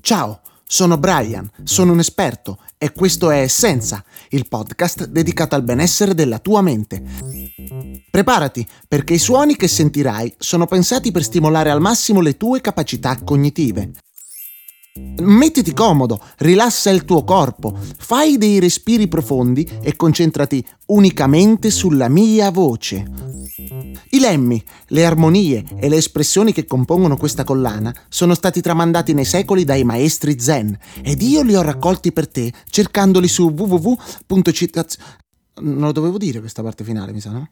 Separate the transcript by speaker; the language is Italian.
Speaker 1: Ciao, sono Brian, sono un esperto e questo è Essenza, il podcast dedicato al benessere della tua mente. Preparati, perché i suoni che sentirai sono pensati per stimolare al massimo le tue capacità cognitive. Mettiti comodo, rilassa il tuo corpo, fai dei respiri profondi e concentrati unicamente sulla mia voce. I lemmi, le armonie e le espressioni che compongono questa collana sono stati tramandati nei secoli dai maestri zen ed io li ho raccolti per te cercandoli su www.citaz... Non lo dovevo dire questa parte finale, mi sa, no?